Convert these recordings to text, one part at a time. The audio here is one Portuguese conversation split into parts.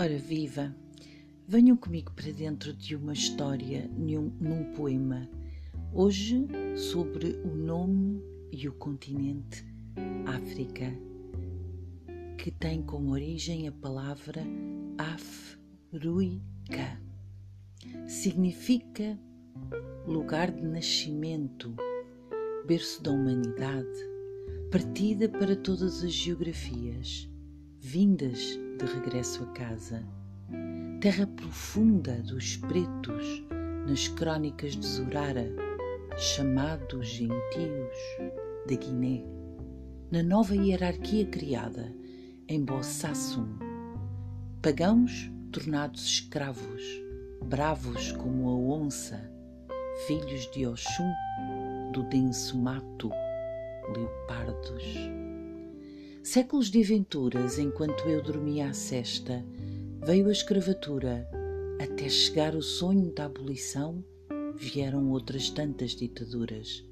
Ora viva, venham comigo para dentro de uma história num, num poema. Hoje sobre o nome e o continente África, que tem como origem a palavra Afruica. Significa lugar de nascimento, berço da humanidade, partida para todas as geografias, vindas de regresso a casa. Terra profunda dos pretos nas crónicas de Zurara, chamados gentios da Guiné, na nova hierarquia criada em Bossassum. Pagãos tornados escravos, bravos como a onça, filhos de Oxum, do denso mato, leopardos. Séculos de aventuras enquanto eu dormia à cesta, veio a escravatura, até chegar o sonho da abolição, vieram outras tantas ditaduras.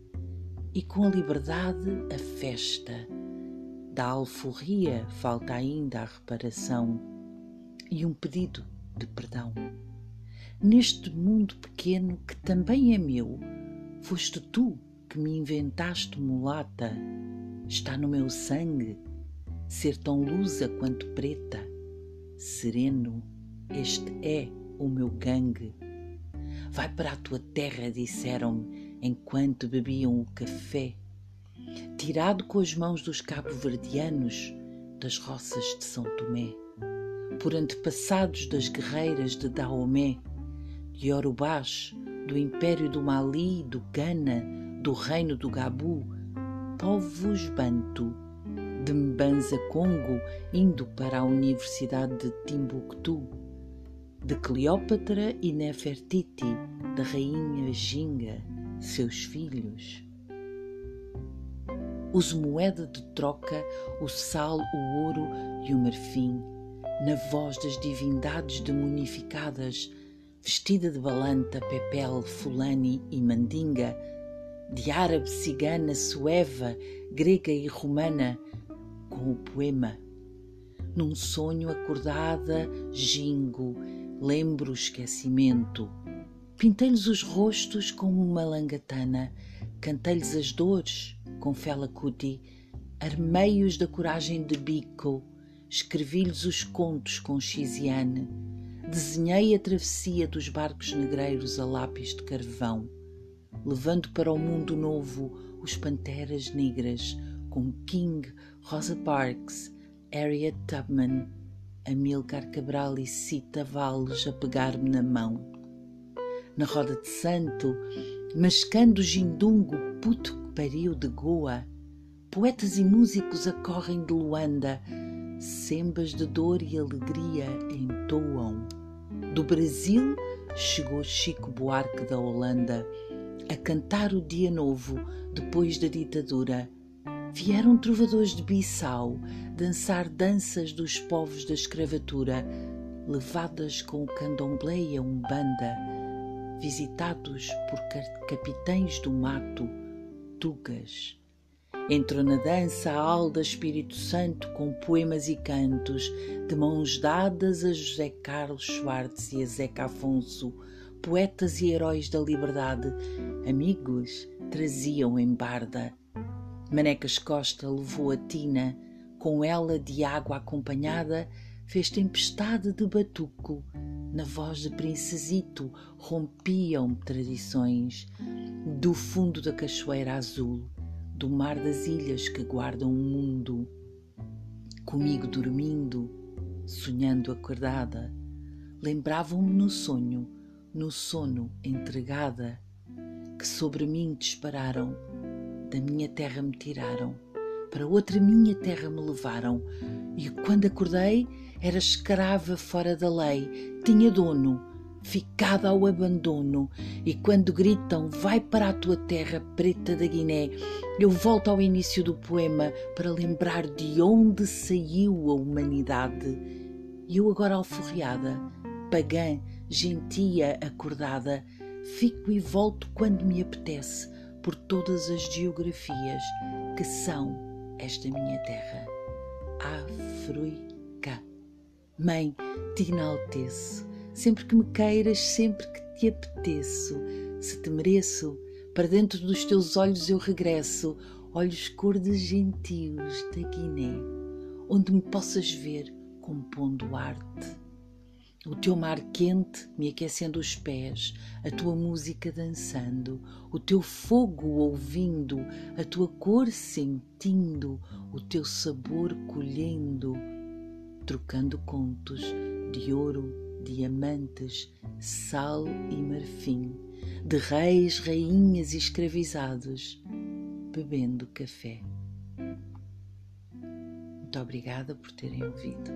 E com a liberdade, a festa. Da alforria falta ainda a reparação e um pedido de perdão. Neste mundo pequeno que também é meu, foste tu que me inventaste mulata. Está no meu sangue ser tão lusa quanto preta. Sereno, este é o meu gangue. Vai para a tua terra, disseram-me enquanto bebiam o café. Tirado com as mãos dos cabo-verdianos das roças de São Tomé, por antepassados das guerreiras de Daomé, de Yorubás, do Império do Mali, do Ghana, do Reino do Gabu, povos bantu de Mbanza Congo indo para a Universidade de Timbuktu, de Cleópatra e Nefertiti, da rainha Ginga, seus filhos. Uso moeda de troca o sal, o ouro e o marfim, na voz das divindades demonificadas, vestida de balanta, pepel, fulani e mandinga, de árabe, cigana, sueva, grega e romana, com o poema. Num sonho acordada, gingo, lembro o esquecimento. Pintei-lhes os rostos como uma langatana, cantei-lhes as dores com Fela Kuti, armei-os da coragem de bico, escrevi-lhes os contos com Xiziane, desenhei a travessia dos barcos negreiros a lápis de carvão, levando para o mundo novo os panteras negras, com King, Rosa Parks, Harriet Tubman, Amilcar Cabral e Cita Valles a pegar-me na mão. Na roda de santo, mascando o gindungo puto que pariu de Goa, poetas e músicos acorrem de Luanda, sembas de dor e alegria entoam. Do Brasil chegou Chico Buarque da Holanda a cantar o dia novo depois da ditadura Vieram trovadores de Bissau dançar danças dos povos da escravatura, levadas com o candomblé e a umbanda, visitados por capitães do mato, tugas. Entrou na dança a Alda Espírito Santo com poemas e cantos, de mãos dadas a José Carlos Schwartz e a Zeca Afonso, poetas e heróis da liberdade, amigos, traziam em barda Manecas Costa levou a Tina, com ela de água acompanhada, fez tempestade de batuco. Na voz de princesito rompiam tradições. Do fundo da cachoeira azul, do mar das ilhas que guardam o mundo. Comigo dormindo, sonhando acordada, lembravam-me no sonho, no sono entregada, que sobre mim dispararam da minha terra me tiraram, para outra minha terra me levaram, e quando acordei era escrava fora da lei, tinha dono, ficada ao abandono, e quando gritam vai para a tua terra preta da Guiné, eu volto ao início do poema para lembrar de onde saiu a humanidade. E eu agora alforriada, pagã, gentia, acordada, fico e volto quando me apetece por todas as geografias que são esta minha terra, África. Mãe, te enalteço, sempre que me queiras, sempre que te apeteço. Se te mereço, para dentro dos teus olhos eu regresso, olhos cor de gentios da Guiné, onde me possas ver compondo arte. O teu mar quente me aquecendo os pés, a tua música dançando, o teu fogo ouvindo, a tua cor sentindo, o teu sabor colhendo, trocando contos de ouro, diamantes, sal e marfim, de reis, rainhas e escravizados, bebendo café. Muito obrigada por terem ouvido.